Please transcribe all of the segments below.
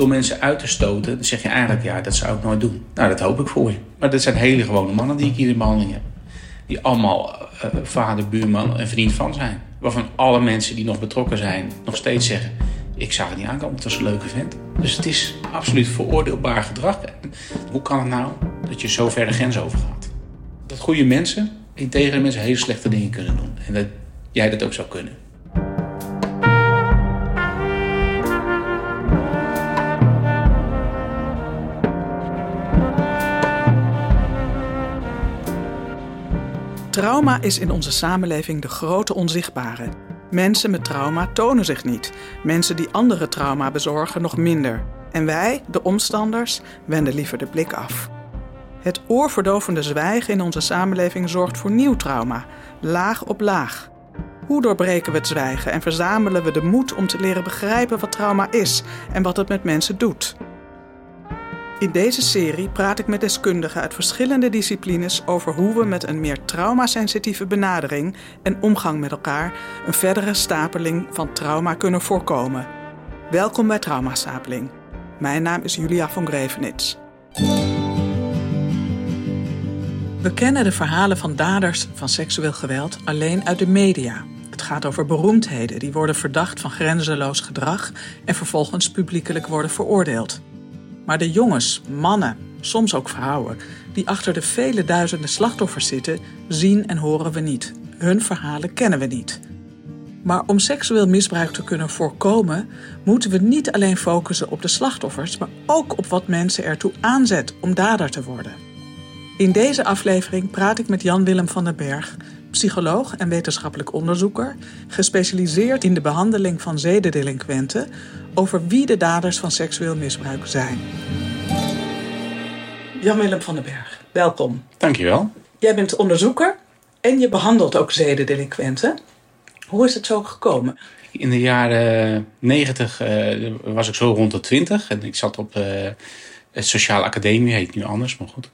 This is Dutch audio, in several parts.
door mensen uit te stoten, dan zeg je eigenlijk, ja, dat zou ik nooit doen. Nou, dat hoop ik voor je. Maar dat zijn hele gewone mannen die ik hier in behandeling heb. Die allemaal uh, vader, buurman en vriend van zijn. Waarvan alle mensen die nog betrokken zijn, nog steeds zeggen... ik zag het niet aankomen, het was een leuke vent. Dus het is absoluut veroordeelbaar gedrag. Hoe kan het nou dat je zo ver de grens overgaat? Dat goede mensen, integere mensen, hele slechte dingen kunnen doen. En dat jij dat ook zou kunnen. Trauma is in onze samenleving de grote onzichtbare. Mensen met trauma tonen zich niet. Mensen die andere trauma bezorgen nog minder. En wij, de omstanders, wenden liever de blik af. Het oorverdovende zwijgen in onze samenleving zorgt voor nieuw trauma, laag op laag. Hoe doorbreken we het zwijgen en verzamelen we de moed om te leren begrijpen wat trauma is en wat het met mensen doet? In deze serie praat ik met deskundigen uit verschillende disciplines over hoe we met een meer traumasensitieve benadering en omgang met elkaar een verdere stapeling van trauma kunnen voorkomen. Welkom bij Traumastapeling. Mijn naam is Julia van Grevenits. We kennen de verhalen van daders van seksueel geweld alleen uit de media. Het gaat over beroemdheden die worden verdacht van grenzeloos gedrag en vervolgens publiekelijk worden veroordeeld. Maar de jongens, mannen, soms ook vrouwen, die achter de vele duizenden slachtoffers zitten, zien en horen we niet. Hun verhalen kennen we niet. Maar om seksueel misbruik te kunnen voorkomen, moeten we niet alleen focussen op de slachtoffers, maar ook op wat mensen ertoe aanzet om dader te worden. In deze aflevering praat ik met Jan-Willem van den Berg, psycholoog en wetenschappelijk onderzoeker, gespecialiseerd in de behandeling van zedendelinquenten, over wie de daders van seksueel misbruik zijn. Jan-Willem van den Berg, welkom. Dankjewel. Jij bent onderzoeker en je behandelt ook zedendelinquenten. Hoe is het zo gekomen? In de jaren negentig uh, was ik zo rond de twintig en ik zat op uh, het Sociale Academie, heet nu anders, maar goed.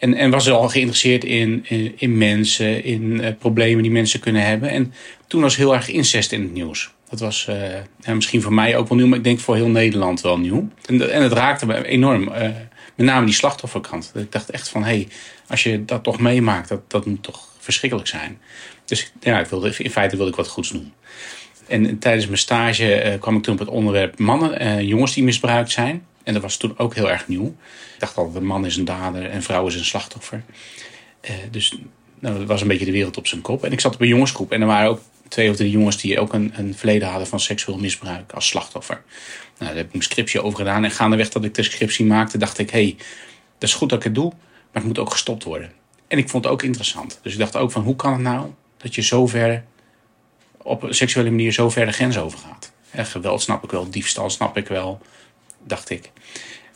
En, en was al geïnteresseerd in, in, mensen, in uh, problemen die mensen kunnen hebben. En toen was heel erg incest in het nieuws. Dat was uh, misschien voor mij ook wel nieuw, maar ik denk voor heel Nederland wel nieuw. En, en het raakte me enorm. Uh, met name die slachtofferkant. Ik dacht echt van, hé, hey, als je dat toch meemaakt, dat, dat moet toch verschrikkelijk zijn. Dus ja, ik wilde, in feite wilde ik wat goeds doen. En tijdens mijn stage kwam ik toen op het onderwerp mannen en jongens die misbruikt zijn. En dat was toen ook heel erg nieuw. Ik dacht altijd, een man is een dader en vrouw is een slachtoffer. dus nou, dat was een beetje de wereld op zijn kop. En ik zat op een jongensgroep en er waren ook twee of drie jongens die ook een, een verleden hadden van seksueel misbruik als slachtoffer. Nou, daar heb ik een scriptie over gedaan. En gaandeweg dat ik de scriptie maakte, dacht ik: hey, dat is goed dat ik het doe, maar het moet ook gestopt worden. En ik vond het ook interessant. Dus ik dacht ook van hoe kan het nou dat je zo ver op een seksuele manier zo ver de grens overgaat. Geweld snap ik wel, diefstal snap ik wel, dacht ik.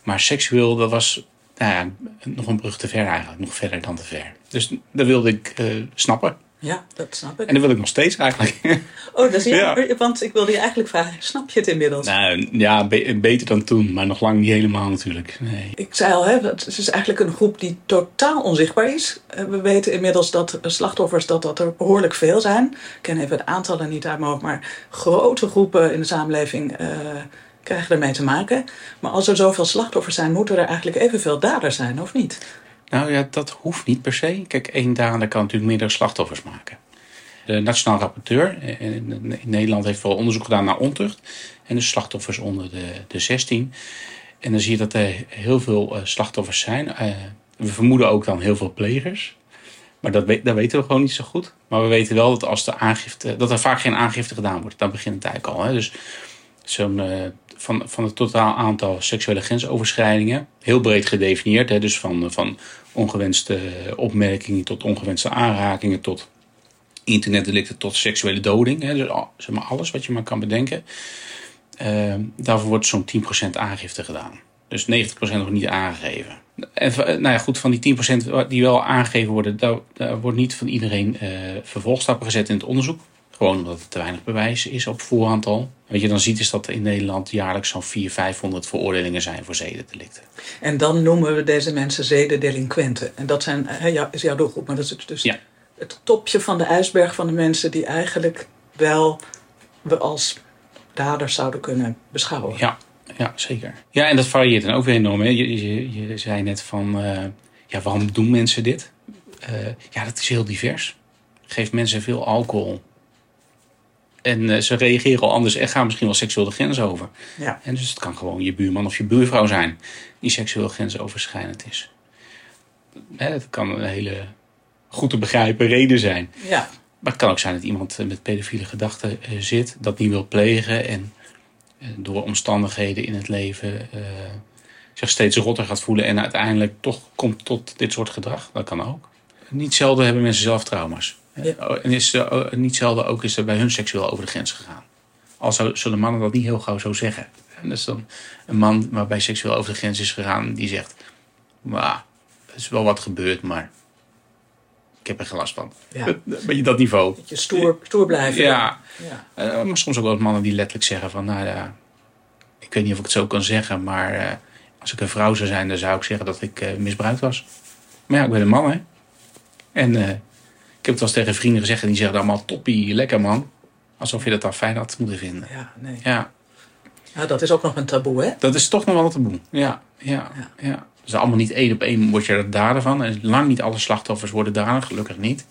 Maar seksueel, dat was nou ja, nog een brug te ver eigenlijk, nog verder dan te ver. Dus dat wilde ik uh, snappen. Ja, dat snap ik. En dat wil ik nog steeds eigenlijk. Oh, dat is jammer, ja. want ik wilde je eigenlijk vragen, snap je het inmiddels? Nou, ja, be beter dan toen, maar nog lang niet helemaal natuurlijk. Nee. Ik zei al, hè, het is eigenlijk een groep die totaal onzichtbaar is. Eh, we weten inmiddels dat slachtoffers, dat dat er behoorlijk veel zijn. Ik ken even de aantallen niet uit mijn hoofd, maar grote groepen in de samenleving... Uh, krijgen ermee te maken. Maar als er zoveel slachtoffers zijn, moeten er eigenlijk evenveel daders zijn, of niet? Nou ja, dat hoeft niet per se. Kijk, één dader kan natuurlijk meerdere slachtoffers maken. De Nationaal Rapporteur in Nederland heeft wel onderzoek gedaan naar ontucht. En de slachtoffers onder de, de 16. En dan zie je dat er heel veel slachtoffers zijn. we vermoeden ook dan heel veel plegers. Maar dat, dat weten we gewoon niet zo goed. Maar we weten wel dat, als de aangifte, dat er vaak geen aangifte gedaan wordt. Dan begint het eigenlijk al. Hè. Dus zo'n van, van het totaal aantal seksuele grensoverschrijdingen. Heel breed gedefinieerd. Hè, dus van, van ongewenste opmerkingen tot ongewenste aanrakingen tot internetdelicten tot seksuele doding. Hè, dus zeg maar alles wat je maar kan bedenken. Uh, daarvoor wordt zo'n 10% aangifte gedaan. Dus 90% nog niet aangegeven. En nou ja, goed, van die 10% die wel aangegeven worden, daar, wordt niet van iedereen vervolgstappen gezet in het onderzoek. Gewoon omdat er te weinig bewijs is op voorhand al. Wat je dan ziet is dat er in Nederland jaarlijks zo'n 400, 500 veroordelingen zijn voor zedendelicten. En dan noemen we deze mensen zedendelinquenten. En dat zijn, ja, is jouw doelgroep, maar dat is dus ja. het topje van de ijsberg van de mensen die eigenlijk wel we als daders zouden kunnen beschouwen. Ja, ja, zeker. Ja, en dat varieert dan ook weer enorm. Hè. Je, je, je zei net van, uh, ja, waarom doen mensen dit? Uh, ja, dat is heel divers. Geef mensen veel alcohol. En uh, ze reageren al anders en gaan misschien wel seksueel de grens over. Ja. En dus het kan gewoon je buurman of je buurvrouw zijn die seksueel grensoverschrijdend is. Hè, het kan een hele goed te begrijpen reden zijn. Ja. Maar het kan ook zijn dat iemand met pedofiele gedachten uh, zit, dat niet wil plegen en door omstandigheden in het leven uh, zich steeds rotter gaat voelen en uiteindelijk toch komt tot dit soort gedrag. Dat kan ook. Niet zelden hebben mensen zelf trauma's. Ja. En is, niet zelden ook is er bij hun seksueel over de grens gegaan. Al zou, zullen mannen dat niet heel gauw zo zeggen. En dat is dan een man waarbij seksueel over de grens is gegaan, die zegt: Maar er is wel wat gebeurd, maar ik heb er geen last van. Ja. Beetje dat niveau. Je stoer, stoer blijven. Ja. ja. Uh, maar soms ook wel mannen die letterlijk zeggen van, nou ja, ik weet niet of ik het zo kan zeggen, maar uh, als ik een vrouw zou zijn, dan zou ik zeggen dat ik misbruikt was. Maar ja, ik ben een man, hè. En heb het wel eens tegen vrienden gezegd en die zeggen allemaal toppie, lekker man. Alsof je dat dan fijn had moeten vinden. Ja, nee. Ja. ja, dat is ook nog een taboe, hè? Dat is toch nog wel een taboe, ja. ja, ja. ja. Dus allemaal niet één op één word je er dader van. En lang niet alle slachtoffers worden dader, gelukkig niet.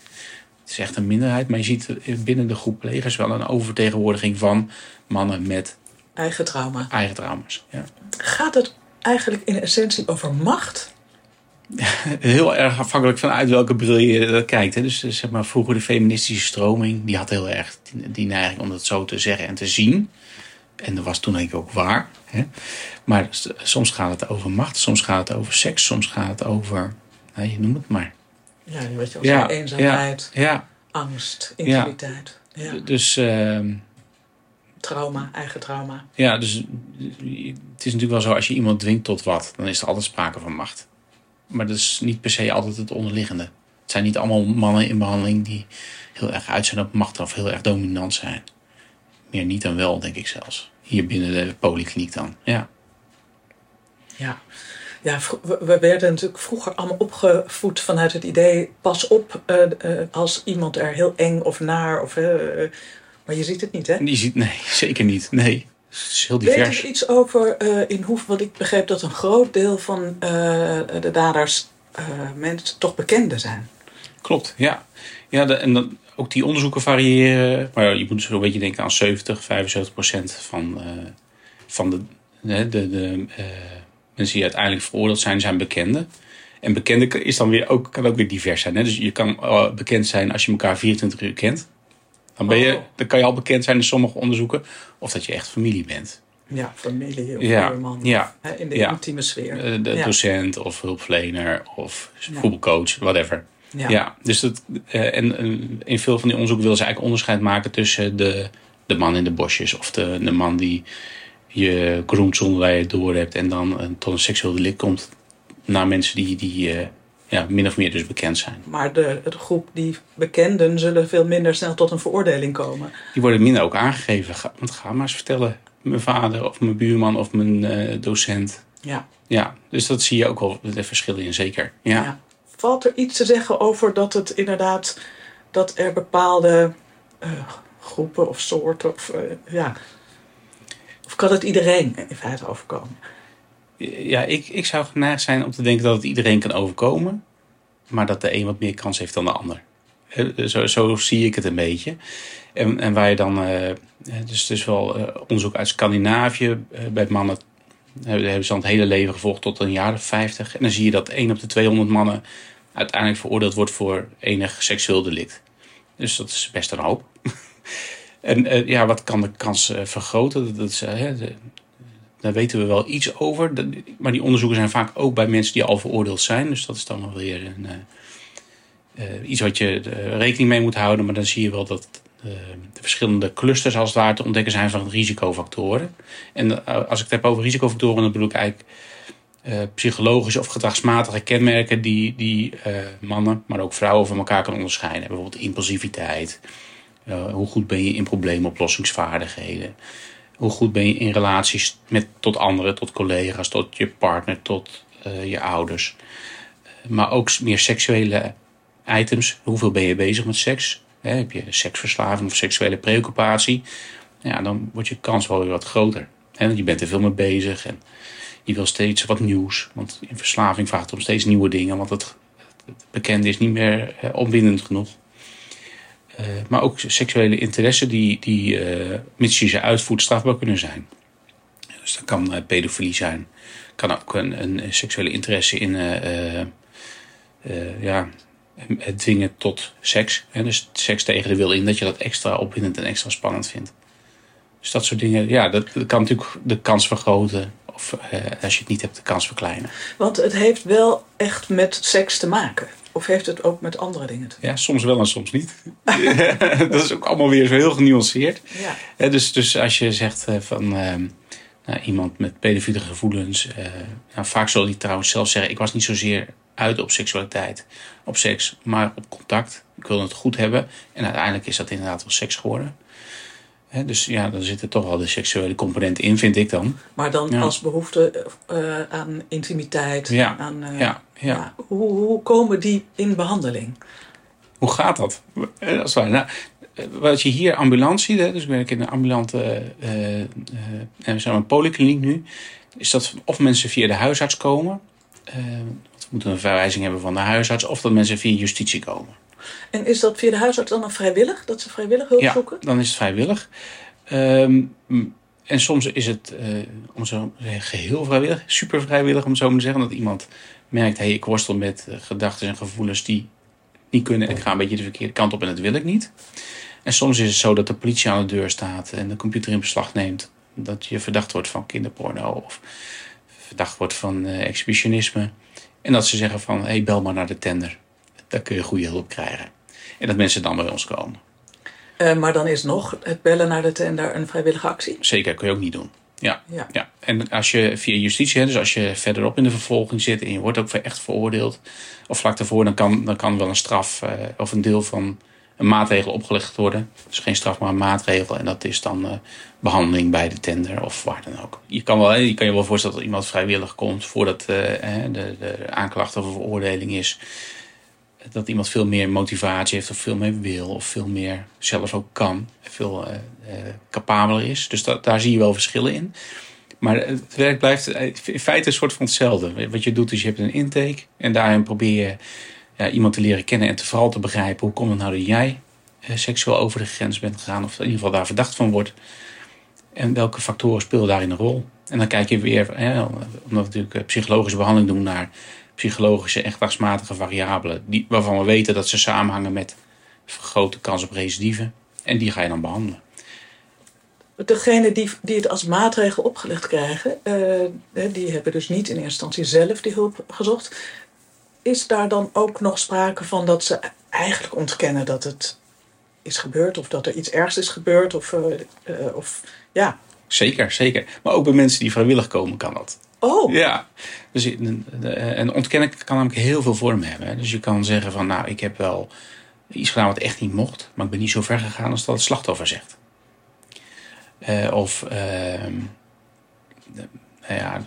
Het is echt een minderheid. Maar je ziet binnen de groep plegers wel een oververtegenwoordiging van mannen met eigen trauma. Eigen trauma's, ja. Gaat het eigenlijk in essentie over macht? Heel erg afhankelijk van uit welke bril je kijkt. Hè. Dus zeg maar, vroeger de feministische stroming, die had heel erg die, die neiging om dat zo te zeggen en te zien. En dat was toen denk ik ook waar. Hè? Maar soms gaat het over macht, soms gaat het over seks, soms gaat het over, nou, je noemt het maar. Ja, weet je, als ja, eenzaamheid, ja, ja. angst, intimiteit. Dus. Uh, trauma, eigen trauma. Ja, dus het is natuurlijk wel zo, als je iemand dwingt tot wat, dan is er altijd sprake van macht. Maar dat is niet per se altijd het onderliggende. Het zijn niet allemaal mannen in behandeling die heel erg uit zijn op macht of heel erg dominant zijn. Meer niet dan wel, denk ik zelfs. Hier binnen de polykliniek dan, ja. Ja, ja we werden natuurlijk vroeger allemaal opgevoed vanuit het idee... pas op uh, uh, als iemand er heel eng of naar... Of, uh, maar je ziet het niet, hè? Je ziet, nee, zeker niet. Nee, het is heel divers. Weet je iets over in hoe... Want ik begreep dat een groot deel van de daders mensen toch bekenden zijn. Klopt, ja. ja de, en dat, ook die onderzoeken variëren. Maar je moet zo'n beetje denken aan 70, 75 procent van, van de, de, de, de mensen die uiteindelijk veroordeeld zijn, zijn bekenden. En bekende is dan weer ook, kan ook weer divers zijn. Hè? Dus je kan bekend zijn als je elkaar 24 uur kent. Dan, ben je, Oh. dan kan je al bekend zijn in sommige onderzoeken. Of dat je echt familie bent. Ja, familie of Ja, man. ja. In de Ja. intieme sfeer. Uh, de Ja. docent of hulpverlener of voetbalcoach, whatever. Ja. Ja, dus dat, eh, en eh, in veel van die onderzoeken willen ze eigenlijk onderscheid maken tussen de, de man in de bosjes of de, de man die je groent zonder dat je het door hebt en dan eh, tot een seksueel delict komt naar mensen die, die eh, ja, min of meer dus bekend zijn. Maar de, de groep die bekenden zullen veel minder snel tot een veroordeling komen. Die worden minder ook aangegeven. Ga, want ga maar eens vertellen, mijn vader of mijn buurman of mijn eh, docent. Ja. Ja, dus dat zie je ook wel de verschillen in, zeker. Ja. Ja. Valt er iets te zeggen over dat het inderdaad dat er bepaalde eh, groepen of soorten of eh, ja. Of kan het iedereen in feite overkomen? Ja, ik, ik zou geneigd zijn om te denken dat het iedereen kan overkomen. Maar dat de een wat meer kans heeft dan de ander. Zo, zo zie ik het een beetje. En, en waar je dan... eh, dus, dus wel eh, onderzoek uit Scandinavië bij mannen... Hebben ze dan het hele leven gevolgd tot een jaar of 50. En dan zie je dat 1 op de 200 mannen uiteindelijk veroordeeld wordt voor enig seksueel delict. Dus dat is best een hoop. en ja, wat kan de kans vergroten? Dat, is, daar weten we wel iets over. Maar die onderzoeken zijn vaak ook bij mensen die al veroordeeld zijn. Dus dat is dan wel weer een, eh, eh, iets wat je eh, rekening mee moet houden. Maar dan zie je wel dat de verschillende clusters als het ware te ontdekken zijn van risicofactoren. En als ik het heb over risicofactoren, dan bedoel ik eigenlijk psychologische of gedragsmatige kenmerken die, die mannen, maar ook vrouwen van elkaar kan onderscheiden. Bijvoorbeeld impulsiviteit. Hoe goed ben je in probleemoplossingsvaardigheden? Hoe goed ben je in relaties met, tot anderen, tot collega's, tot je partner, tot eh, je ouders. Eh, maar ook meer seksuele items. Hoeveel ben je bezig met seks? Heb je seksverslaving of seksuele preoccupatie? Ja, dan wordt je kans wel weer wat groter. Je bent er veel mee bezig en je wil steeds wat nieuws. Want in verslaving vraagt om steeds nieuwe dingen, want het, het bekende is niet meer uh, opwindend genoeg. Uh, maar ook seksuele interesse die, die uh, mits je ze uitvoert, strafbaar kunnen zijn. Dus dat kan uh, pedofilie zijn. Kan ook een, een seksuele interesse in ja, het dwingen tot seks. Hè? Dus seks tegen de wil in, dat je dat extra opwindend en extra spannend vindt. Dus dat soort dingen, ja, dat, dat kan natuurlijk de kans vergroten. Of als je het niet hebt, de kans verkleinen. Want het heeft wel echt met seks te maken. Of heeft het ook met andere dingen te maken? Ja, soms wel en soms niet. dat is ook allemaal weer zo heel genuanceerd. Ja. dus, dus als je zegt van uh, nou, iemand met pedofiele gevoelens. Nou, vaak zal die trouwens zelf zeggen: Ik was niet zozeer uit op seksualiteit, op seks, maar op contact. Ik wilde het goed hebben. En uiteindelijk is dat inderdaad wel seks geworden. Dus ja, dan zit er toch wel de seksuele component in, vind ik dan. Maar dan ja. als behoefte uh, aan intimiteit. Ja. Aan, uh, ja. ja. Hoe, hoe, komen die in behandeling? Hoe gaat dat? dat is waar. Nou, wat je hier ambulant ziet, hè, dus ik werk in een ambulante uh, we zijn een polykliniek nu, is dat of mensen via de huisarts komen, we moeten een verwijzing hebben van de huisarts, of dat mensen via justitie komen. En is dat via de huisarts dan vrijwillig, dat ze vrijwillig hulp ja, zoeken? dan is het vrijwillig. Um, en soms is het om zo geheel vrijwillig, super vrijwillig om zo maar te zeggen, dat iemand merkt, hey, ik worstel met gedachten en gevoelens die niet kunnen en ik ga een beetje de verkeerde kant op en dat wil ik niet. En soms is het zo dat de politie aan de deur staat en de computer in beslag neemt. Dat je verdacht wordt van kinderporno of verdacht wordt van uh, exhibitionisme. En dat ze zeggen van, hé, hey, bel maar naar de tender. Daar kun je goede hulp krijgen. En dat mensen dan bij ons komen. Uh, maar dan is nog het bellen naar de tender een vrijwillige actie? Zeker, kun je ook niet doen. Ja, ja. ja. En als je via justitie, dus als je verderop in de vervolging zit en je wordt ook echt veroordeeld, of vlak daarvoor, dan kan, dan kan wel een straf uh, of een deel van een maatregel opgelegd worden. Dus geen straf, maar een maatregel. En dat is dan uh, behandeling bij de tender of waar dan ook. Je kan, wel, je kan je wel voorstellen dat iemand vrijwillig komt voordat uh, de, de aanklacht of veroordeling is. Dat iemand veel meer motivatie heeft of veel meer wil of veel meer zelf ook kan. Veel uh, capabeler is. Dus daar zie je wel verschillen in. Maar het werk blijft in feite een soort van hetzelfde. Wat je doet is je hebt een intake en daarin probeer je ja, iemand te leren kennen en te, vooral te begrijpen hoe komt het nou dat jij eh, seksueel over de grens bent gegaan, of in ieder geval daar verdacht van wordt. En welke factoren spelen daarin een rol? En dan kijk je weer, omdat we natuurlijk psychologische behandeling doen naar psychologische en gedragsmatige variabelen, die, waarvan we weten dat ze samenhangen met vergrote kans op recidive. En die ga je dan behandelen. Degenen die, die het als maatregel opgelegd krijgen, uh, die hebben dus niet in eerste instantie zelf die hulp gezocht is daar dan ook nog sprake van dat ze eigenlijk ontkennen dat het is gebeurd of dat er iets ergs is gebeurd? Of, uh, uh, of ja. Zeker, zeker. Maar ook bij mensen die vrijwillig komen kan dat. Oh. Ja. Dus een ontkennen kan namelijk heel veel vormen hebben. Dus je kan zeggen van nou, ik heb wel iets gedaan wat echt niet mocht, maar ik ben niet zo ver gegaan als dat het slachtoffer zegt. Uh, of uh, nou ja,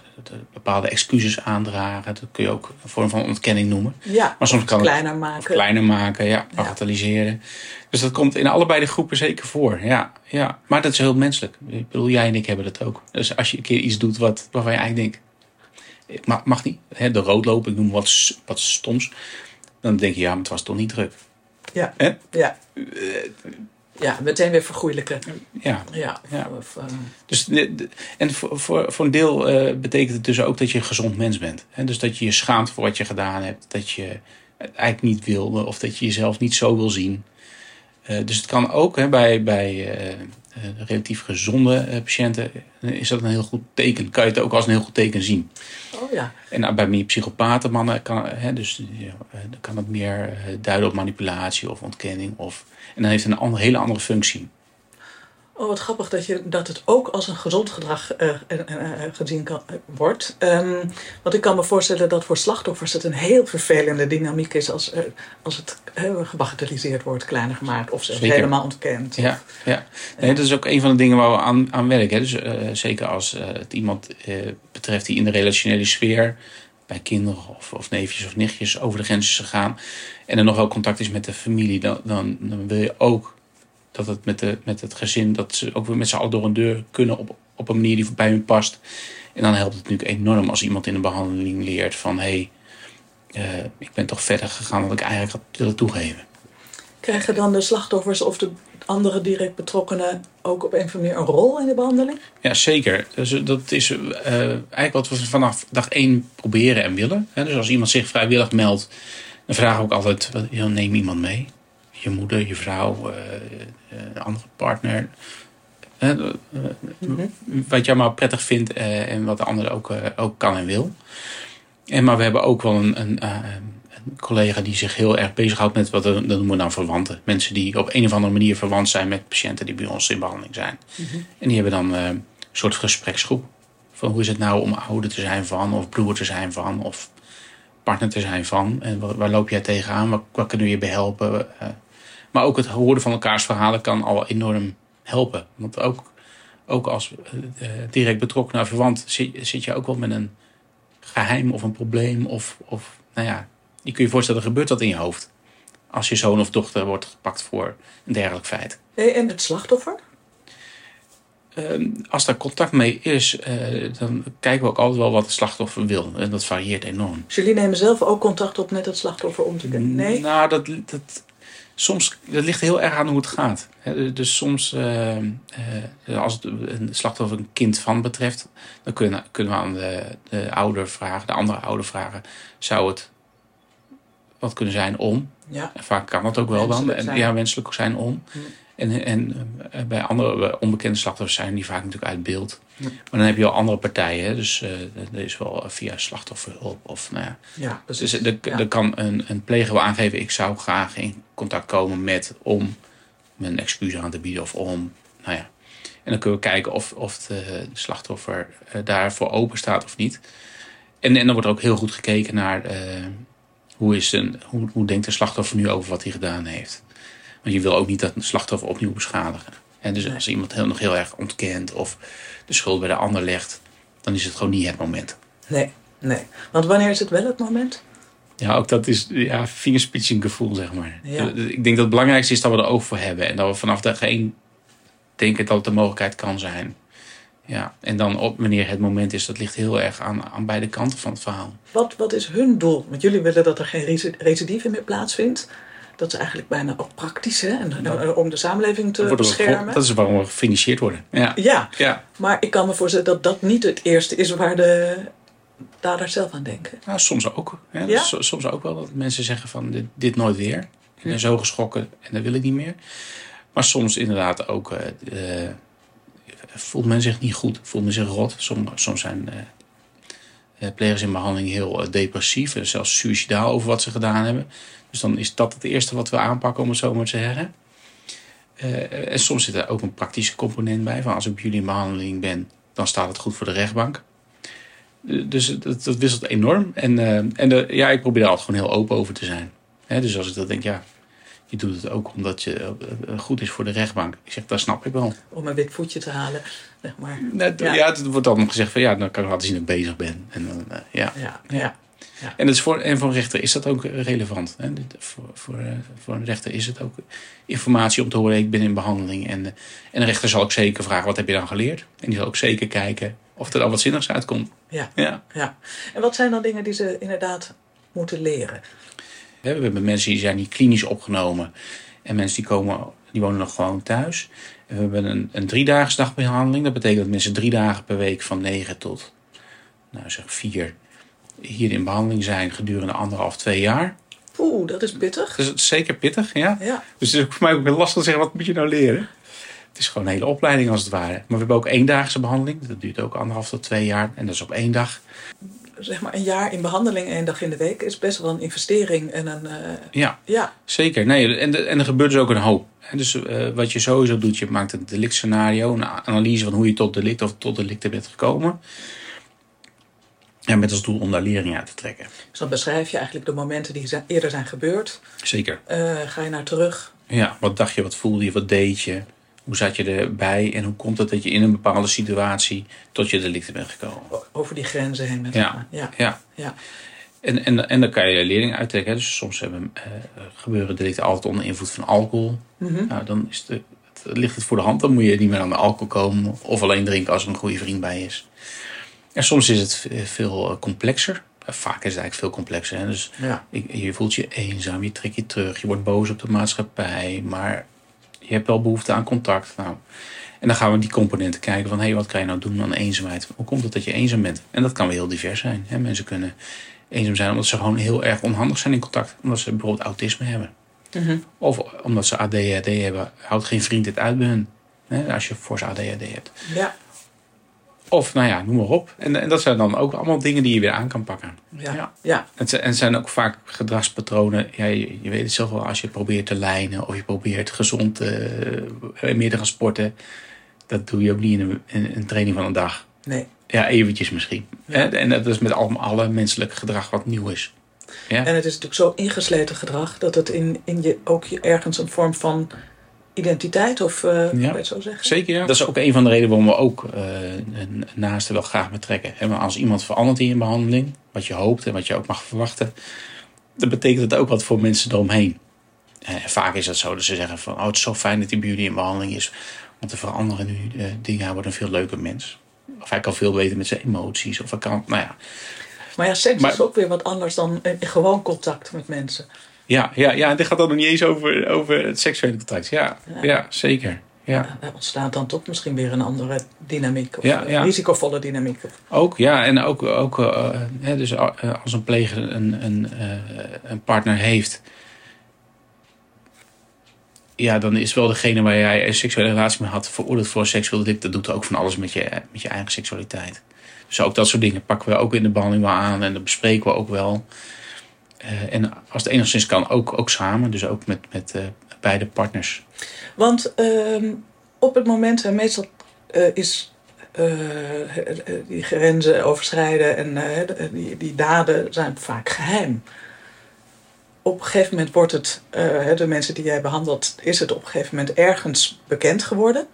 bepaalde excuses aandragen. Dat kun je ook een vorm van ontkenning noemen. Ja, maar soms kan kleiner het maken. kleiner maken, ja, bagatelliseren. Dus dat komt in allebei de groepen zeker voor. Ja, ja. Maar dat is heel menselijk. Ik bedoel, jij en ik hebben dat ook. Dus als je een keer iets doet wat, waarvan je eigenlijk denkt... Mag, mag niet, hè, de rood lopen, ik noem wat, wat stoms. Dan denk je, ja, maar het was toch niet druk. Ja, Hè? ja. Ja, meteen weer vergoeilijken. Ja. ja. Ja. Of, uh, Dus de, de- en voor, voor, voor een deel eh, betekent het dus ook dat je een gezond mens bent. Hè? Dus dat je je schaamt voor wat je gedaan hebt. Dat je het eigenlijk niet wilde. Of dat je jezelf niet zo wil zien. Eh, dus het kan ook hè, bij, bij eh, eh, relatief gezonde eh, patiënten. eh, is dat een heel goed teken. Kan je het ook als een heel goed teken zien. Oh ja. En nou, bij meer psychopaten mannen kan, hè, dus, ja, kan het meer eh, duiden op manipulatie of ontkenning. Of, en dan heeft het een hele andere functie. Oh, wat grappig dat, je, dat het ook als een gezond gedrag eh, eh, gezien kan, wordt. Ehm, want ik kan me voorstellen dat voor slachtoffers het een heel vervelende dynamiek is als, als het gebagatelliseerd wordt, kleiner gemaakt of zelfs helemaal ontkend. Ja, ja. Nee, dat is ook een van de dingen waar we aan, aan werken. Hè. Dus, zeker als het iemand betreft die in de relationele sfeer bij kinderen of, of neefjes of nichtjes over de grens is gegaan en er nog wel contact is met de familie, dan, dan, wil je ook dat het met, de, met het gezin, dat ze ook weer met z'n allen door een deur kunnen op, op een manier die bij hun past. En dan helpt het natuurlijk enorm als iemand in een behandeling leert van hé, hey, ik ben toch verder gegaan dan ik eigenlijk had willen toegeven. Krijgen dan de slachtoffers of de andere direct betrokkenen ook op een of andere manier een rol in de behandeling? Ja, zeker. Dus dat is uh, eigenlijk wat we vanaf dag één proberen en willen. Dus als iemand zich vrijwillig meldt, dan vragen we ook altijd: neem iemand mee. Je moeder, je vrouw, uh, een andere partner. Mm-hmm. Wat jij maar prettig vindt en wat de ander ook, ook kan en wil. En, maar we hebben ook wel een, een, collega die zich heel erg bezighoudt met wat we noemen we dan verwanten. Mensen die op een of andere manier verwant zijn met patiënten die bij ons in behandeling zijn. Mhm. En die hebben dan uh, een soort gespreksgroep. Van hoe is het nou om ouder te zijn van, of broer te zijn van, of partner te zijn van. En waar, loop jij tegenaan? Waar, waar kunnen we je bij helpen? Uh, maar ook het horen van elkaars verhalen kan al enorm helpen. Want ook, ook als uh, direct betrokken naar verwant zit, zit je ook wel met een geheim of een probleem of, of nou ja, je kunt je voorstellen, er gebeurt dat in je hoofd. Als je zoon of dochter wordt gepakt voor een dergelijk feit. En het slachtoffer? Ehm, als daar contact mee is, uh, dan kijken we ook altijd wel wat het slachtoffer wil. En dat varieert enorm. jullie nemen zelf ook contact op met het slachtoffer om te kunnen? Nee? Nou, dat, dat, soms, dat ligt heel erg aan hoe het gaat. Dus soms, uh, uh, als het een slachtoffer een kind van betreft, dan kunnen, kunnen we aan de, de ouder vragen, de andere ouder vragen, zou het wat kunnen zijn om. Ja. En vaak kan dat ook wel dan. En, ja, wenselijk zijn om. En, en eh, bij andere onbekende slachtoffers zijn die vaak natuurlijk uit beeld. Maar dan heb je al andere partijen. Dus uh, er is wel via slachtofferhulp. Of, nou ja. ja dus er, er kan een, een pleger wel aangeven... ik zou graag in contact komen met... om mijn excuus aan te bieden of om... Nou ja. En dan kunnen we kijken of, of de, slachtoffer daarvoor open staat of niet. En, en dan wordt er ook heel goed gekeken naar... Uh, hoe, is een, hoe, hoe denkt de slachtoffer nu over wat hij gedaan heeft? Want je wil ook niet dat een slachtoffer opnieuw beschadigen. En dus als iemand heel, nog heel erg ontkent of de schuld bij de ander legt, dan is het gewoon niet het moment. Nee, nee. Want wanneer is het wel het moment? Ja, ook dat is ja, fingerspitching gevoel, zeg maar. Ja. Ik denk dat het belangrijkste is dat we er oog voor hebben. En dat we vanaf dag één denken dat het de mogelijkheid kan zijn. Ja, en dan op wanneer het moment is, dat ligt heel erg aan, aan beide kanten van het verhaal. Wat, wat is hun doel? Want jullie willen dat er geen recidive meer plaatsvindt. Dat is eigenlijk bijna ook praktisch, hè? En, eh, om de samenleving te beschermen. Dat is waarom we gefinancierd worden. Ja. ja. Ja, maar ik kan me voorstellen dat dat niet het eerste is waar de daders zelf aan denken. Nou, soms ook. Hè? Ja? Soms ook wel dat mensen zeggen van dit, dit nooit weer. Ik ben zo geschrokken en dat wil ik niet meer. Maar soms inderdaad ook... Uh, voelt men zich niet goed, voelt men zich rot. Soms, soms zijn uh, plegers in behandeling heel uh, depressief en zelfs suicidaal over wat ze gedaan hebben. Dus dan is dat het eerste wat we aanpakken, om het zo maar te zeggen. En soms zit er ook een praktische component bij. Van als ik bij jullie in behandeling ben, dan staat het goed voor de rechtbank. Dus dat, wisselt enorm. En, en ja, ik probeer er altijd gewoon heel open over te zijn. dus als ik dat denk, ja, je doet het ook omdat je eh, eh, goed is voor de rechtbank. Ik zeg, dat snap ik wel. Om een wit voetje te halen, zeg maar. ja. ja, het wordt dan gezegd van ja, dan kan ik laten zien dat ik bezig ben. En, dan, uh, ja. Ja, ja. ja. En, dat is voor, en voor een rechter is dat ook relevant. Hè? Voor, voor, voor een rechter is het ook informatie om te horen, ik ben in behandeling. En, en de rechter zal ook zeker vragen, wat heb je dan geleerd? En die zal ook zeker kijken of er al wat zinnigs uitkomt. Ja, ja. ja. En wat zijn dan dingen die ze inderdaad moeten leren? We hebben mensen die zijn niet klinisch opgenomen. En mensen die, komen, die wonen nog gewoon thuis. we hebben een, een driedaagse dagbehandeling. Dat betekent dat mensen drie dagen per week van 9 tot nou zeg 4 hier in behandeling zijn gedurende anderhalf, twee jaar. Oeh, dat is pittig. Dat is zeker pittig, ja. ja. Dus het is voor mij ook lastig te zeggen, wat moet je nou leren? Het is gewoon een hele opleiding als het ware. Maar we hebben ook eendaagse behandeling. Dat duurt ook anderhalf tot twee jaar. En dat is op één dag zeg maar een jaar in behandeling één dag in de week is best wel een investering. En een, uh, ja, ja, zeker. Nee, en, de, en er gebeurt dus ook een hoop. Dus uh, wat je sowieso doet, je maakt een delictscenario, een analyse van hoe je tot delict of tot delicten bent gekomen. En met als doel om daar lering uit te trekken. Dus dan beschrijf je eigenlijk de momenten die zijn, eerder zijn gebeurd. Zeker. Uh, ga je naar terug. Ja, wat dacht je, wat voelde je, wat deed je? Hoe zat je erbij en hoe komt het dat je in een bepaalde situatie tot je delicten bent gekomen? Over die grenzen heen met ja. ja. ja. ja. En, en, en dan kan je lering uittrekken. Dus soms hebben, uh, gebeuren delicten altijd onder invloed van alcohol. Mm -hmm. Nou, dan is de, het ligt het voor de hand. Dan moet je niet meer aan de alcohol komen of alleen drinken als er een goede vriend bij is. En soms is het veel complexer. Vaak is het eigenlijk veel complexer. Hè? Dus Ja. je voelt je eenzaam, je trekt je terug, je wordt boos op de maatschappij, maar je hebt wel behoefte aan contact. Nou, en dan gaan we die componenten kijken van hé, hey, wat kan je nou doen aan eenzaamheid? Hoe komt het dat je eenzaam bent? En dat kan wel heel divers zijn. Hè? Mensen kunnen eenzaam zijn omdat ze gewoon heel erg onhandig zijn in contact. Omdat ze bijvoorbeeld autisme hebben. Mhm. Of omdat ze ADHD hebben, houdt geen vriend het uit bij hun. Hè? Als je voor ADHD hebt. Ja. Of nou ja, noem maar op. En, en dat zijn dan ook allemaal dingen die je weer aan kan pakken. Ja. Ja. Het zijn- en het zijn ook vaak gedragspatronen. Ja, je, je weet het zelf wel, als je probeert te lijnen of je probeert gezond eh, meer te gaan sporten. Dat doe je ook niet in een, in een training van een dag. Nee. Ja, eventjes misschien. Ja. En, en dat is met al, alle menselijk gedrag wat nieuw is. Ja, En het is natuurlijk zo ingesleten gedrag dat het in, in je ook je ergens een vorm van identiteit of eh Ja. kan je het zo zeggen? zeker. Ja. Dat is ook een van de redenen waarom we ook eh, een naaste wel graag betrekken. Maar als iemand verandert in je behandeling, wat je hoopt en wat je ook mag verwachten, dan betekent het ook wat voor mensen eromheen. Eh, En vaak is dat zo dat ze zeggen van, oh het is zo fijn dat hij bij jullie in behandeling is. Want te veranderen nu eh, dingen, hij wordt een veel leuker mens. Of hij kan veel beter met zijn emoties. Of hij kan, nou ja. Maar ja, seks Maar- is ook weer wat anders dan gewoon contact met mensen. Ja, ja, ja, dit gaat dan nog niet eens over, over het seksuele contact. Ja, Ja. ja. zeker. Ja. Er ontstaat dan toch misschien weer een andere dynamiek. Of Ja, eh, ja. risicovolle dynamiek. Ook, ja. En ook, ook eh, hè, dus eh, als een pleger een, een, een partner heeft... Ja, dan is wel degene waar jij een seksuele relatie mee had... veroordeeld voor een seksueel delict. Dat doet ook van alles met je, met je eigen seksualiteit. Dus ook dat soort dingen pakken we ook in de behandeling wel aan. En dat bespreken we ook wel. Eh, en als het enigszins kan, ook, ook samen. Dus ook met, met eh, beide partners. Want ehm, op het moment, en meestal eh, is die grenzen overschrijden en die, die daden zijn vaak geheim. Op een gegeven moment wordt het, de mensen die jij behandelt, is het op een gegeven moment ergens bekend geworden.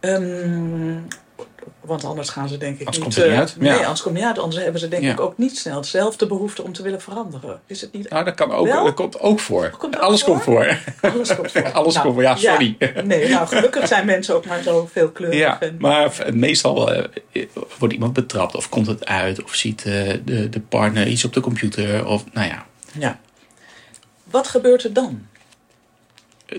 Ehm, want anders gaan ze denk ik Anders niet... komt het niet uit. Nee, Ja. anders komt het niet uit. Anders hebben ze denk Ja. ik ook niet snel dezelfde behoefte om te willen veranderen. Is het niet? Nou, dat, kan ook, Wel? dat komt ook voor. Komt ook Alles voor? komt voor. Alles komt voor. Alles Nou, komt voor. Ja, sorry. Nee, nou gelukkig zijn mensen ook maar zo veelkleurig. Ja, en- maar meestal eh, wordt iemand betrapt of komt het uit of ziet eh, de, de partner iets op de computer of nou ja. Ja. Wat gebeurt er dan?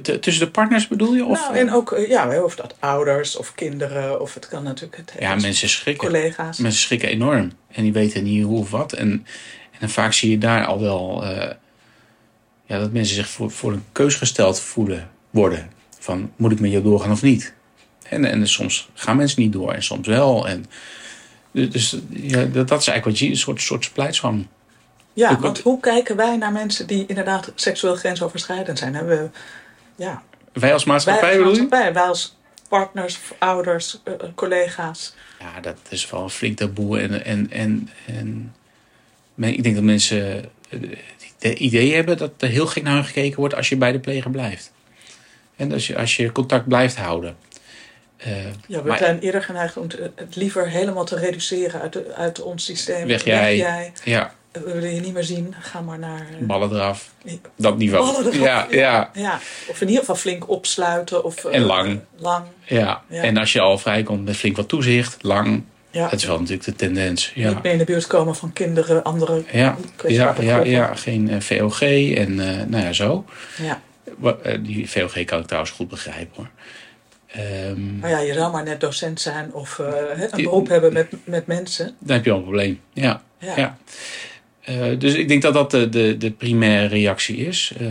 Tussen de partners bedoel je? Of, nou, en ook, eh, ja, of dat ouders of kinderen, of het kan natuurlijk het ja, mensen schrikken. collega's. Mensen schrikken enorm en die weten niet hoe of wat. En, en vaak zie je daar al wel eh, ja, dat mensen zich voor, voor een keus gesteld voelen worden. Van moet ik met jou doorgaan of niet? En, en soms gaan mensen niet door en soms wel. En, dus ja, dat, dat is eigenlijk wat je een soort, soort splijtswam Ja, want hoe kijken wij naar mensen die inderdaad seksueel grensoverschrijdend zijn? Hebben we, ja, Wij als wij maatschappij als bedoel je? maatschappij, wij als partners, ouders, eh, collega's. Ja, dat is wel een flink taboe. En, en, en, en men- ik denk dat mensen eh, het idee hebben dat er heel gek naar hun gekeken wordt als je bij de pleger blijft. En als je, als je contact blijft houden. Eh, Ja, we maar zijn eerder geneigd om het liever helemaal te reduceren uit, de, uit ons systeem. Weg jij. jij. ja, We willen je niet meer zien. Ga maar naar... eh, ballen eraf. Dat niveau. Ballen eraf, ja, ja, Ja, of in ieder geval flink opsluiten. Of, eh, En lang. lang. ja. Ja. En als je al vrijkomt met flink wat toezicht, lang. Ja. Dat is wel natuurlijk de tendens. Ja, Niet meer in de buurt komen van kinderen, andere ja, ja, ja, geen eh, VOG en eh, nou ja, zo. Ja. Eh, Die VOG kan ik trouwens goed begrijpen hoor. Ehm, Maar ja, je zou maar net docent zijn of eh, een beroep hebben met, met mensen. dan heb je al een probleem. Ja. Ja. Eh, dus ik denk dat dat de, de, de primaire reactie is. Eh,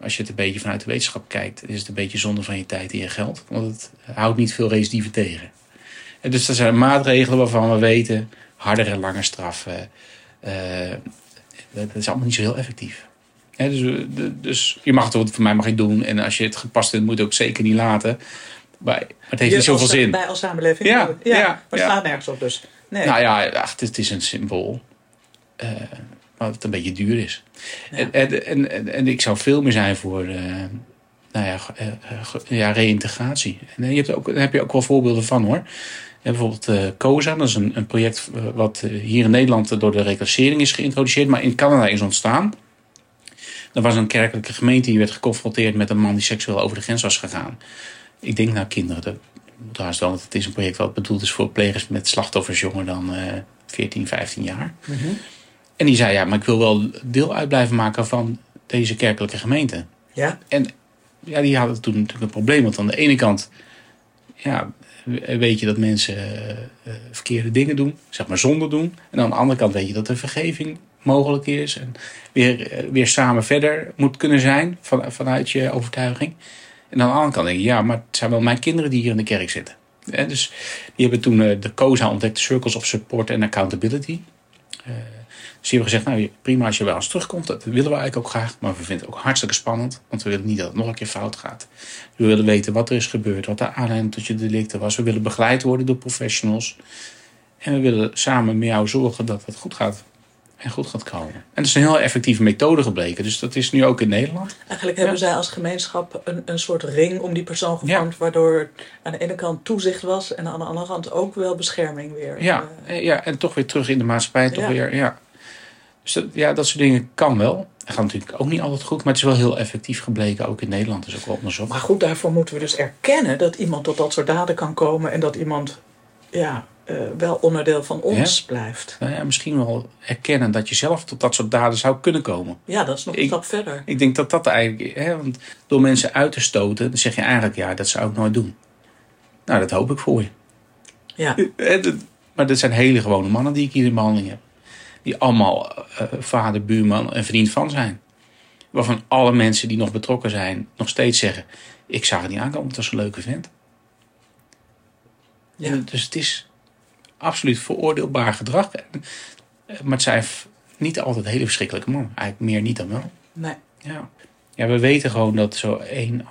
als je het een beetje vanuit de wetenschap kijkt, is het een beetje zonde van je tijd en je geld. Want het houdt niet veel recidieven tegen. En dus er zijn maatregelen waarvan we weten, harder en langer straffen. eh, dat is allemaal niet zo heel effectief. Dus, dus je mag het voor mij mag je doen. En als je het gepast vindt, moet je het ook zeker niet laten. Maar, maar het heeft niet zoveel zin. Bij als samenleving. Ja, ja, ja, maar het ja. slaat nergens op dus. Nee. Nou ja, ach, het, het is een symbool. Eh, maar het een beetje duur is. Ja. En, en, en, en, ik zou veel meer zijn voor eh, nou ja, eh, eh, ja, reïntegratie. En eh, je hebt ook, daar heb je ook wel voorbeelden van hoor. En bijvoorbeeld eh, COSA, dat is een, een project eh, wat eh, hier in Nederland door de reclassering is geïntroduceerd, maar in Canada is ontstaan. Er was een kerkelijke gemeente die werd geconfronteerd met een man die seksueel over de grens was gegaan. Ik denk naar kinderen. Dat, trouwens wel, het is een project wat bedoeld is voor plegers met slachtoffers jonger dan uh, 14, 15 jaar. En die zei, ja, maar ik wil wel deel uit blijven maken van deze kerkelijke gemeente. Ja. En ja, die hadden toen natuurlijk een probleem. Want aan de ene kant ja, weet je dat mensen uh, verkeerde dingen doen, zeg maar zonde doen. En aan de andere kant weet je dat er vergeving mogelijk is. En weer, uh, weer samen verder moet kunnen zijn van, vanuit je overtuiging. En aan de andere kant denk je, ja, maar het zijn wel mijn kinderen die hier in de kerk zitten. En dus die hebben toen de COSA ontdekt, Circles of Support and Accountability. Dus die hebben gezegd, nou prima als je bij ons terugkomt, dat willen we eigenlijk ook graag. Maar we vinden het ook hartstikke spannend, want we willen niet dat het nog een keer fout gaat. We willen weten wat er is gebeurd, wat de aanleiding tot je delicten was. We willen begeleid worden door professionals. En we willen samen met jou zorgen dat het goed gaat en goed gaat komen. En dat is een heel effectieve methode gebleken. Dus dat is nu ook in Nederland. Eigenlijk hebben zij als gemeenschap een, een soort ring om die persoon gevormd... Ja. waardoor aan de ene kant toezicht was... en aan de andere kant ook wel bescherming weer. Ja, uh, ja en toch weer terug in de maatschappij. Toch weer, ja. Dus dat, ja, dat soort dingen kan wel. Dat gaat natuurlijk ook niet altijd goed, maar het is wel heel effectief gebleken, ook in Nederland. Dus ook wel onderzocht. Maar goed, daarvoor moeten we dus erkennen dat iemand tot dat soort daden kan komen en dat iemand ja, uh, wel onderdeel van ons ja? blijft. Nou ja, misschien wel erkennen dat je zelf tot dat soort daden zou kunnen komen. Ja, dat is nog een ik, stap verder. Ik denk dat dat eigenlijk, hè, want door mensen uit te stoten, dan zeg je eigenlijk, ja, dat zou ik nooit doen. Nou, dat hoop ik voor je. Ja. Maar dat zijn hele gewone mannen die ik hier in behandeling heb die allemaal uh, vader, buurman en vriend van zijn. Waarvan alle mensen die nog betrokken zijn nog steeds zeggen: Ik zag het niet aankomen, het was een leuke vent. Ja. En dus het is absoluut veroordeelbaar gedrag. Maar het zijn niet altijd hele verschrikkelijke mannen. Eigenlijk meer niet dan wel. Nee. Ja. ja, we weten gewoon dat zo 1,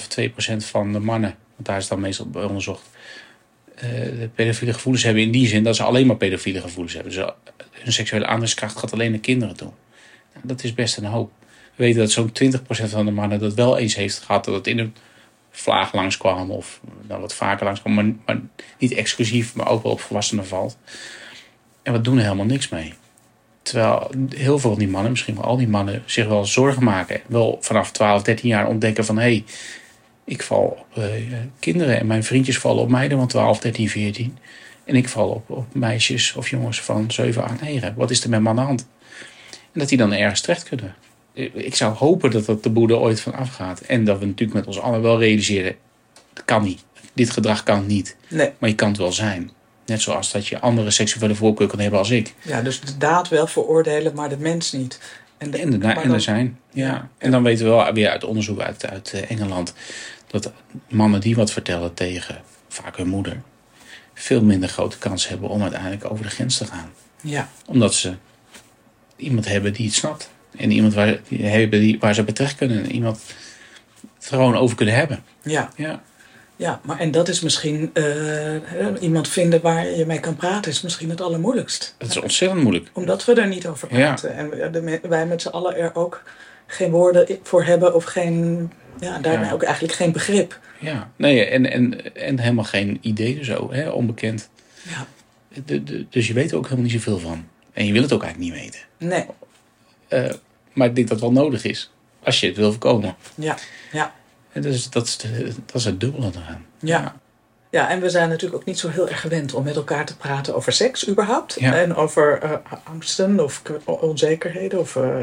1,5, 2 procent van de mannen, want daar is dan meestal bij onderzocht, uh, pedofiele gevoelens hebben in die zin dat ze alleen maar pedofiele gevoelens hebben. Dus hun seksuele aantrekkingskracht gaat alleen naar kinderen toe. Nou, dat is best een hoop. We weten dat zo'n 20% van de mannen dat wel eens heeft gehad, dat het in een vlaag langskwam of dan wat vaker langskwam, maar, maar niet exclusief, maar ook wel op volwassenen valt. En we doen er helemaal niks mee. Terwijl heel veel van die mannen, misschien wel al die mannen, zich wel zorgen maken. Wel vanaf 12, 13 jaar ontdekken van hé, hey, ik val op uh, kinderen en mijn vriendjes vallen op meiden van 12, 13, 14. En ik val op, op meisjes of jongens van 7, 8, 9. Wat is er met me aan de hand? En dat die dan ergens terecht kunnen. Ik zou hopen dat dat de boede ooit van afgaat. En dat we natuurlijk met ons allen wel realiseren. Dat kan niet. Dit gedrag kan niet. Nee. Maar je kan het wel zijn. Net zoals dat je andere seksuele voorkeur kan hebben als ik. Ja, dus de daad wel veroordelen, maar de mens niet. En de, en de, en dan, zijn. Ja. ja. En dan weten we wel weer uit onderzoek uit, uit Engeland. Dat mannen die wat vertellen tegen vaak hun moeder veel minder grote kans hebben om uiteindelijk over de grens te gaan. Ja. Omdat ze iemand hebben die het snapt. En iemand waar, die hebben die, waar ze bij terecht kunnen. En iemand het gewoon over kunnen hebben. Ja. Ja. Ja, maar en dat is misschien uh, iemand vinden waar je mee kan praten, is misschien het allermoeilijkst. Dat is ontzettend moeilijk. Omdat we er niet over praten. Ja. En wij met z'n allen er ook geen woorden voor hebben of geen, ja, daarmee ja. ook eigenlijk geen begrip. Ja, nee, en, en, en helemaal geen idee zo, hè, onbekend. Ja. De, de, dus je weet er ook helemaal niet zoveel van. En je wil het ook eigenlijk niet weten. Nee. Uh, maar ik denk dat het wel nodig is. Als je het wil voorkomen. Ja, ja. En dus dat, is de, dat is het dubbele eraan. Ja. ja. Ja, en we zijn natuurlijk ook niet zo heel erg gewend om met elkaar te praten over seks überhaupt. Ja. En over uh, angsten of onzekerheden of uh,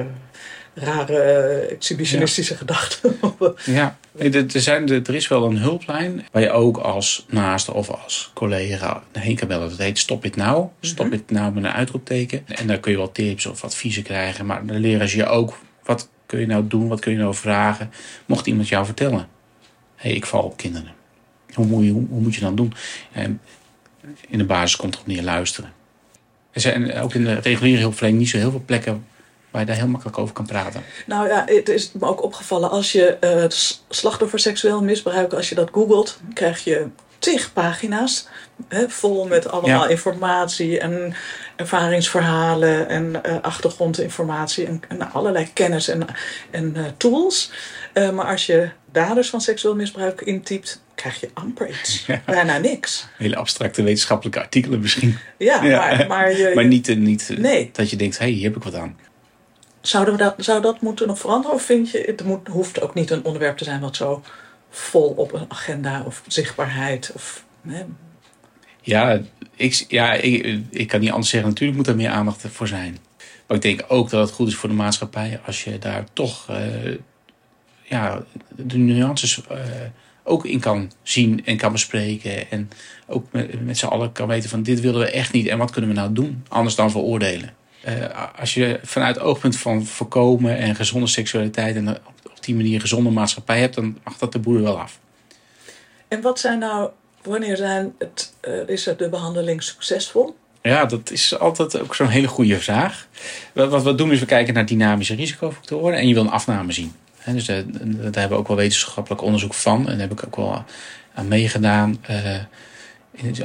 rare uh, exhibitionistische ja. gedachten. ja, er, zijn, er is wel een hulplijn waar je ook als naaste of als collega heen kan bellen. Dat heet Stop It Now. Stop mm -hmm. It Now met een uitroepteken. En daar kun je wel tips of adviezen krijgen. Maar dan leren ze je ook wat kun je nou doen, wat kun je nou vragen. Mocht iemand jou vertellen, hé, hey, ik val op kinderen. Hoe moet je, hoe, hoe moet je dan doen? En in de basis komt erop neer luisteren. Er zijn ook in de reguliere hulpverlening niet zo heel veel plekken waar je daar heel makkelijk over kan praten. Nou ja, het is me ook opgevallen als je uh, slachtoffer seksueel misbruik, als je dat googelt, krijg je tig pagina's hè, vol met allemaal ja. informatie en ervaringsverhalen en uh, achtergrondinformatie en, en, allerlei kennis en, en uh, tools. Uh, maar als je daders van seksueel misbruik intypt, krijg je amper iets. Ja. Bijna niks. Hele abstracte wetenschappelijke artikelen misschien. Ja, ja. maar... Maar, je, maar niet, niet nee. dat je denkt, hé, hey, hier heb ik wat aan. Zouden we dat, zou dat moeten nog veranderen? Of vind je, het moet, hoeft ook niet een onderwerp te zijn wat zo vol op een agenda of zichtbaarheid? Of? Ja, ik, ja ik, kan niet anders zeggen. Natuurlijk moet er meer aandacht voor zijn. Maar ik denk ook dat het goed is voor de maatschappij als je daar toch uh, ja, de nuances uh, ook in kan zien en kan bespreken. En ook met, met z'n allen kan weten van dit willen we echt niet en wat kunnen we nou doen anders dan veroordelen. Uh, als je vanuit het oogpunt van voorkomen en gezonde seksualiteit en op, die manier gezonde maatschappij hebt, dan mag dat de boer wel af. En wat zijn nou, wanneer zijn het, uh, is de behandeling succesvol? Ja, dat is altijd ook zo'n hele goede vraag. Wat we doen is we kijken naar dynamische risicofactoren en je wil een afname zien. Dus daar, daar hebben we ook wel wetenschappelijk onderzoek van. En daar heb ik ook wel aan meegedaan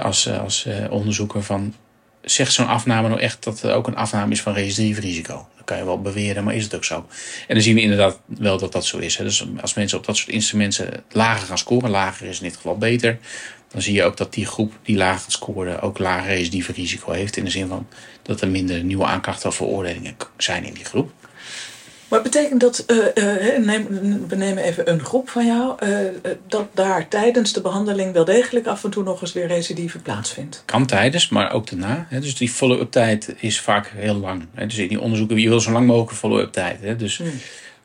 als, als onderzoeker van... Zegt zo'n afname nou echt dat er ook een afname is van recidief risico? Dat kan je wel beweren, maar is het ook zo? En dan zien we inderdaad wel dat dat zo is. Hè. Dus als mensen op dat soort instrumenten lager gaan scoren... lager is in dit geval beter... dan zie je ook dat die groep die lager scoorde... ook lager recidief risico heeft. In de zin van dat er minder nieuwe aanklachten of veroordelingen zijn in die groep. Maar betekent dat, uh, uh, neem, we nemen even een groep van jou, uh, dat daar tijdens de behandeling wel degelijk af en toe nog eens weer recidive plaatsvindt? Kan tijdens, maar ook daarna. Hè. Dus die follow-up tijd is vaak heel lang. Hè. Dus in die onderzoeken, je wil zo lang mogelijk follow-up tijd. Hè. Dus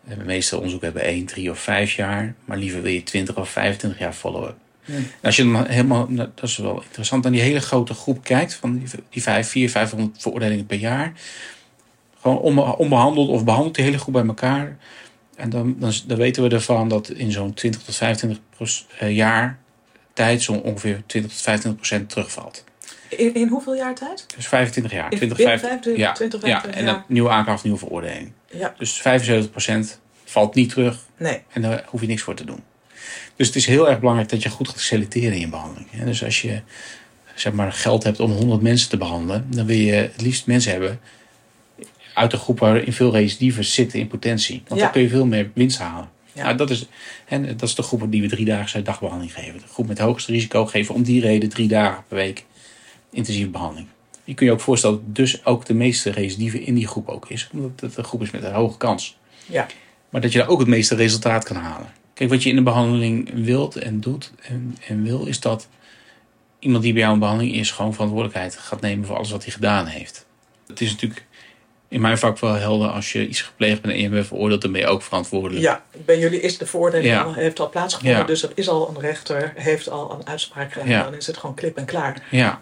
de meeste onderzoeken hebben 1, 3 of 5 jaar, maar liever wil je 20 of 25 jaar follow-up. Hmm. Als je dan helemaal, dat is wel interessant, aan die hele grote groep kijkt, van die, die 5, 4, 500 veroordelingen per jaar gewoon onbehandeld of behandeld die hele groep bij elkaar. En dan, dan, dan weten we ervan dat in zo'n 20 tot 25 jaar tijd zo'n ongeveer 20 tot 25 procent terugvalt. In, in hoeveel jaar tijd? Dus 25 jaar. In 20, 25, ja, 20, 25 ja, en dan nieuwe aanklacht, nieuwe veroordeling. Ja. Dus 75 procent valt niet terug. Nee. En daar hoef je niks voor te doen. Dus het is heel erg belangrijk dat je goed gaat selecteren in je behandeling. Dus als je zeg maar, geld hebt om 100 mensen te behandelen, dan wil je het liefst mensen hebben uit de groep waarin veel recidieven zitten in potentie. Want dan kun je veel meer winst halen. Ja. Nou, dat, is, hè, dat is de groep die we driedaagse dagbehandeling geven. De groep met het hoogste risico geven om die reden drie dagen per week intensieve behandeling. Je kunt je ook voorstellen dat dus ook de meeste recidieven in die groep ook is. Omdat het een groep is met een hoge kans. Ja. Maar dat je daar ook het meeste resultaat kan halen. Kijk, wat je in de behandeling wilt en doet en, en wil, is dat iemand die bij jou in behandeling is, gewoon verantwoordelijkheid gaat nemen voor alles wat hij gedaan heeft. Het is natuurlijk in mijn vak wel helder als je iets gepleegd bent en je bent veroordeeld, dan ben je ook verantwoordelijk. ja, bij jullie is de veroordeling Ja. al, heeft al plaatsgevonden, Ja. dus er is al een rechter, heeft al een uitspraak gedaan. Ja. Dan is het gewoon klip en klaar. Ja.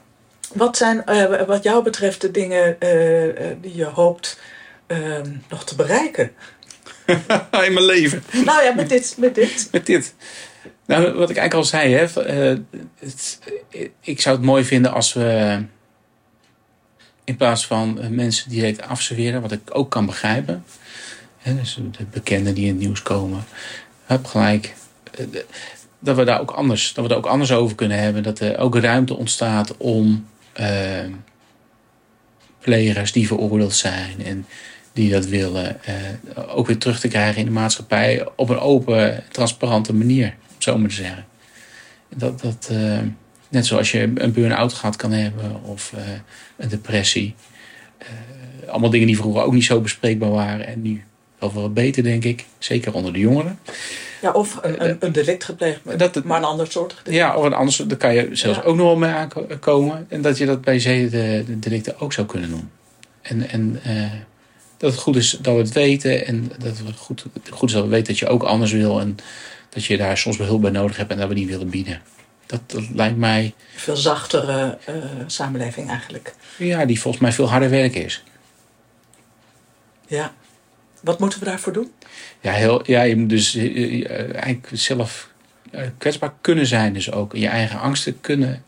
Wat zijn eh, wat jou betreft de dingen eh, eh, die je hoopt eh, nog te bereiken? in mijn leven. nou ja, met dit. Met dit. Met dit. Nou, wat ik eigenlijk al zei, hè, het, ik zou het mooi vinden als we in plaats van eh, mensen direct afserveren, wat ik ook kan begrijpen, dus de bekenden die in het nieuws komen, heb gelijk. eh, Dat we daar ook anders, dat we daar ook anders over kunnen hebben. Dat er ook ruimte ontstaat om eh, plegers die veroordeeld zijn en die dat willen, ook weer terug te krijgen in de maatschappij op een open, transparante manier, om zo maar te zeggen. Dat, dat, net zoals je een burn-out gehad kan hebben of eh, een depressie. Eh, allemaal dingen die vroeger ook niet zo bespreekbaar waren en nu wel wat beter, denk ik. Zeker onder de jongeren. Ja, of een, een, een delict gepleegd, maar, Dat het- maar een ander soort delict. Ja, of een anders, daar kan je zelfs Ja. ook nog wel mee aankomen. En dat je dat bij zedendelicten ook zou kunnen doen. En, en eh, dat het goed is dat we het weten. En dat het goed, goed is dat we weten dat je ook anders wil. En dat je daar soms wel hulp bij nodig hebt en dat we die willen bieden. Dat, dat lijkt mij, Veel zachtere eh, samenleving eigenlijk. ja, die volgens mij veel harder werk is. Ja. Wat moeten we daarvoor doen? Ja, heel, ja je moet dus eh, eh, eigenlijk zelf kwetsbaar kunnen zijn. Dus ook je eigen angsten kunnen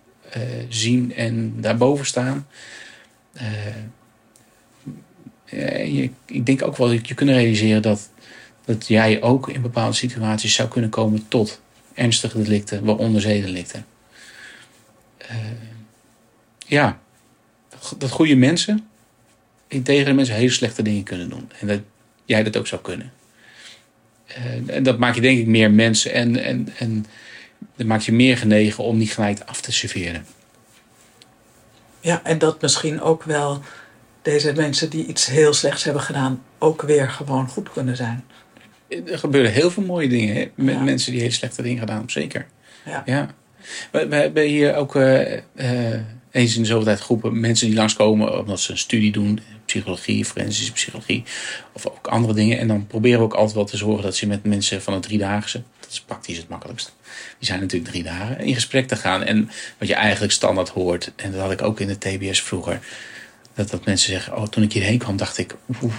zien en daarboven staan. Je, ik denk ook wel dat je kunt realiseren dat, dat jij ook in bepaalde situaties zou kunnen komen tot ernstige delicten, waaronder zedendelicten. Eh, ja, dat goede mensen, integere mensen, hele slechte dingen kunnen doen. En dat jij dat ook zou kunnen. Eh, en dat maakt je denk ik meer mensen en, en, en dat maakt je meer genegen om niet gelijk af te serveren. Ja, en dat misschien ook wel deze mensen die iets heel slechts hebben gedaan, ook weer gewoon goed kunnen zijn. Er gebeuren heel veel mooie dingen hè? met Ja. mensen die hele slechte dingen gedaan hebben, zeker. Ja. Ja. We, we hebben hier ook eh, eh, eens in de zoveel tijd groepen mensen die langskomen omdat ze een studie doen, psychologie, forensische psychologie of ook andere dingen. En dan proberen we ook altijd wel te zorgen dat ze met mensen van het driedaagse, dat is praktisch het makkelijkst, die zijn natuurlijk drie dagen, in gesprek te gaan. En wat je eigenlijk standaard hoort, en dat had ik ook in de TBS vroeger, dat, dat mensen zeggen, oh, toen ik hierheen kwam dacht ik, oeh,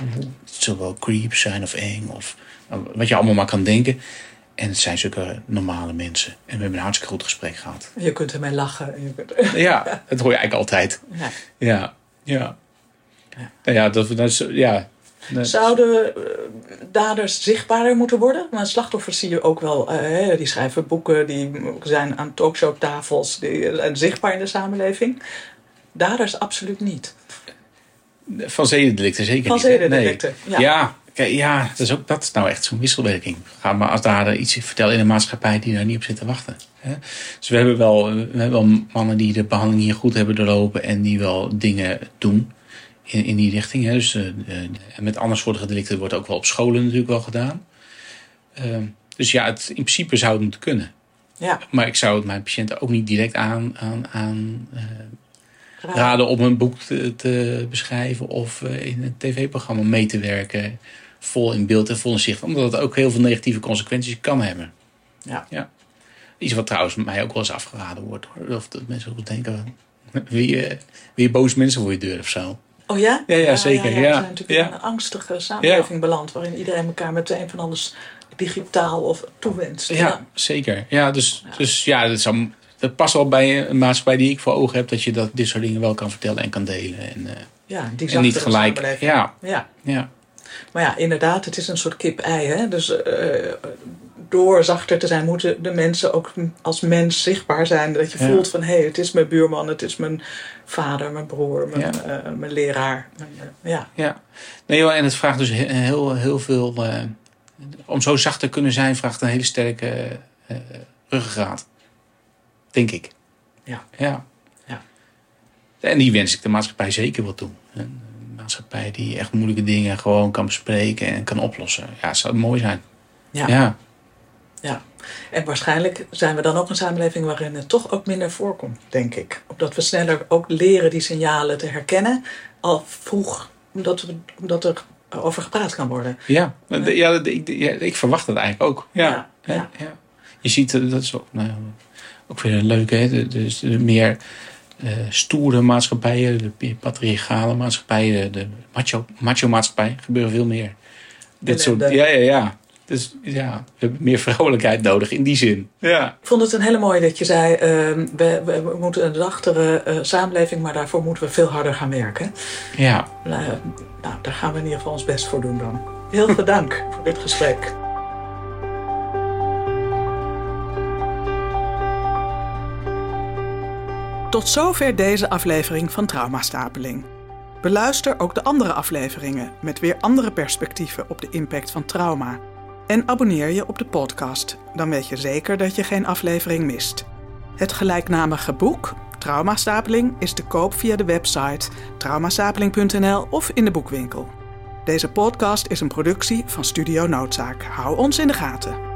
het zal wel creep zijn of eng of nou, wat je allemaal maar kan denken. En het zijn zulke normale mensen. En we hebben een hartstikke goed gesprek gehad. Je kunt ermee lachen. en Je kunt... Ja, dat hoor je eigenlijk altijd. Ja. Ja, ja. Ja. Nou ja, dat, dat is, ja. Zouden eh, daders zichtbaarder moeten worden? Maar slachtoffers zie je ook wel. eh, die schrijven boeken, die zijn aan talkshowtafels, die zijn zichtbaar in de samenleving. Daders absoluut niet. Van zedendelicten zeker Van niet. zedendelicten, Nee. ja. Ja, kijk, ja dat, is ook, dat is nou echt zo'n wisselwerking. Ga maar als daar iets vertellen in een maatschappij die daar niet op zit te wachten. Hè? Dus we hebben, wel, we hebben wel mannen die de behandeling hier goed hebben doorlopen en die wel dingen doen in, in die richting. Hè? Dus, eh, eh, met andersoortige delicten wordt ook wel op scholen natuurlijk wel gedaan. Ehm, dus ja, het, in principe zou het moeten kunnen. Ja, Maar ik zou het mijn patiënten ook niet direct aan, aan, aan eh. Raden om een boek te, te beschrijven of eh, in een tv-programma mee te werken. Vol in beeld en vol in zicht. Omdat het ook heel veel negatieve consequenties kan hebben. Ja. ja. Iets wat trouwens mij ook wel eens afgeraden wordt. Hoor. Of dat mensen ook denken, weer, weer boze mensen voor je deur of zo. Oh ja? Ja, ja, zeker, We ja. zijn natuurlijk Ja. in een angstige samenleving beland. Waarin iedereen elkaar meteen van alles digitaal of toewenst. Ja, zeker. Ja, dus ja, dus, ja dat, zou, dat past wel bij een maatschappij die ik voor ogen heb. Dat je dat, dit soort dingen wel kan vertellen en kan delen. En, eh, ja die en niet gelijk. Ja, ja. ja. Maar ja, inderdaad, het is een soort kip-ei. Hè? Dus eh, door zachter te zijn, moeten de mensen ook als mens zichtbaar zijn. Dat je Ja. voelt van, hé, hey, het is mijn buurman, het is mijn vader, mijn broer, mijn, Ja. eh, mijn leraar. Mijn, ja. Ja, nee joh, en het vraagt dus he- heel, heel veel. om zo zacht te kunnen zijn, vraagt een hele sterke ruggengraat. Denk ik. Ja. ja. Ja. En die wens ik de maatschappij zeker wel toe. Een maatschappij die echt moeilijke dingen gewoon kan bespreken en kan oplossen. Ja, zou mooi zijn. Ja. Ja. ja. En waarschijnlijk zijn we dan ook een samenleving waarin het toch ook minder voorkomt, denk ik. Omdat we sneller ook leren die signalen te herkennen, al vroeg, omdat, we, omdat er over gepraat kan worden. Ja, ja. ja, ik, ik verwacht dat eigenlijk ook. Ja. Ja. Je ziet, eh, dat is ook, nou, ook weer een leuke, hè? de- Dus de meer eh, stoere maatschappijen, de patriarchale maatschappijen, de macho, macho maatschappij, gebeuren veel meer. Dit soort, ja, ja, ja. Dus ja, we hebben meer vrouwelijkheid nodig in die zin. Ja. Ik vond het een hele mooie dat je zei, ehm, we, we, we moeten een zachtere eh, samenleving, maar daarvoor moeten we veel harder gaan werken. Ja, Nou, nou, daar gaan we in ieder geval ons best voor doen dan. Heel veel dank voor dit gesprek. Tot zover deze aflevering van Traumastapeling. Beluister ook de andere afleveringen met weer andere perspectieven op de impact van trauma. En abonneer je op de podcast, dan weet je zeker dat je geen aflevering mist. Het gelijknamige boek, Traumastapeling, is te koop via de website traumastapeling.nl of in de boekwinkel. Deze podcast is een productie van Studio Noodzaak. Hou ons in de gaten.